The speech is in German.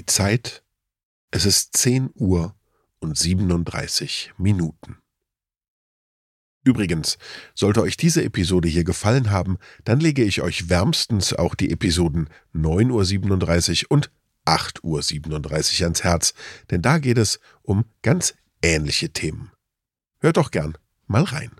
Die Zeit, es ist 10 Uhr und 37 Minuten. Übrigens, sollte euch diese Episode hier gefallen haben, dann lege ich euch wärmstens auch die Episoden 9.37 Uhr und 8.37 Uhr ans Herz, denn da geht es um ganz ähnliche Themen. Hört doch gern mal rein.